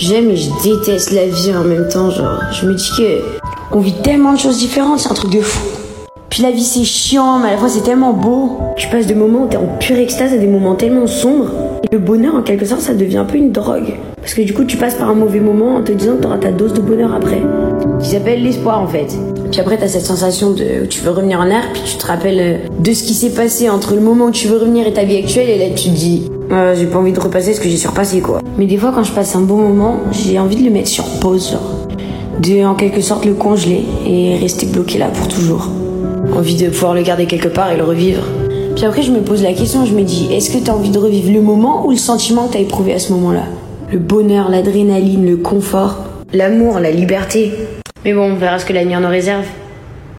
j'aime et je déteste la vie en même temps. Genre, je me dis que on vit tellement de choses différentes, c'est un truc de fou. Puis la vie c'est chiant, mais à la fois c'est tellement beau. Tu passes de moments où t'es en pure extase à des moments tellement sombres. Et le bonheur, en quelque sorte, ça devient un peu une drogue. Parce que du coup, tu passes par un mauvais moment en te disant que t'auras ta dose de bonheur après. Qui s'appelle l'espoir en fait. Puis après, t'as cette sensation de où tu veux revenir en air, puis tu te rappelles euh, de ce qui s'est passé entre le moment où tu veux revenir et ta vie actuelle, et là tu te dis, euh, j'ai pas envie de repasser ce que j'ai surpassé quoi. Mais des fois, quand je passe un bon moment, j'ai envie de le mettre sur pause, genre. De en quelque sorte le congeler et rester bloqué là pour toujours. Envie de pouvoir le garder quelque part et le revivre. Puis après, je me pose la question, je me dis, est-ce que t'as envie de revivre le moment ou le sentiment que t'as éprouvé à ce moment-là? Le bonheur, l'adrénaline, le confort, l'amour, la liberté. Mais bon, on verra ce que l'avenir nous réserve.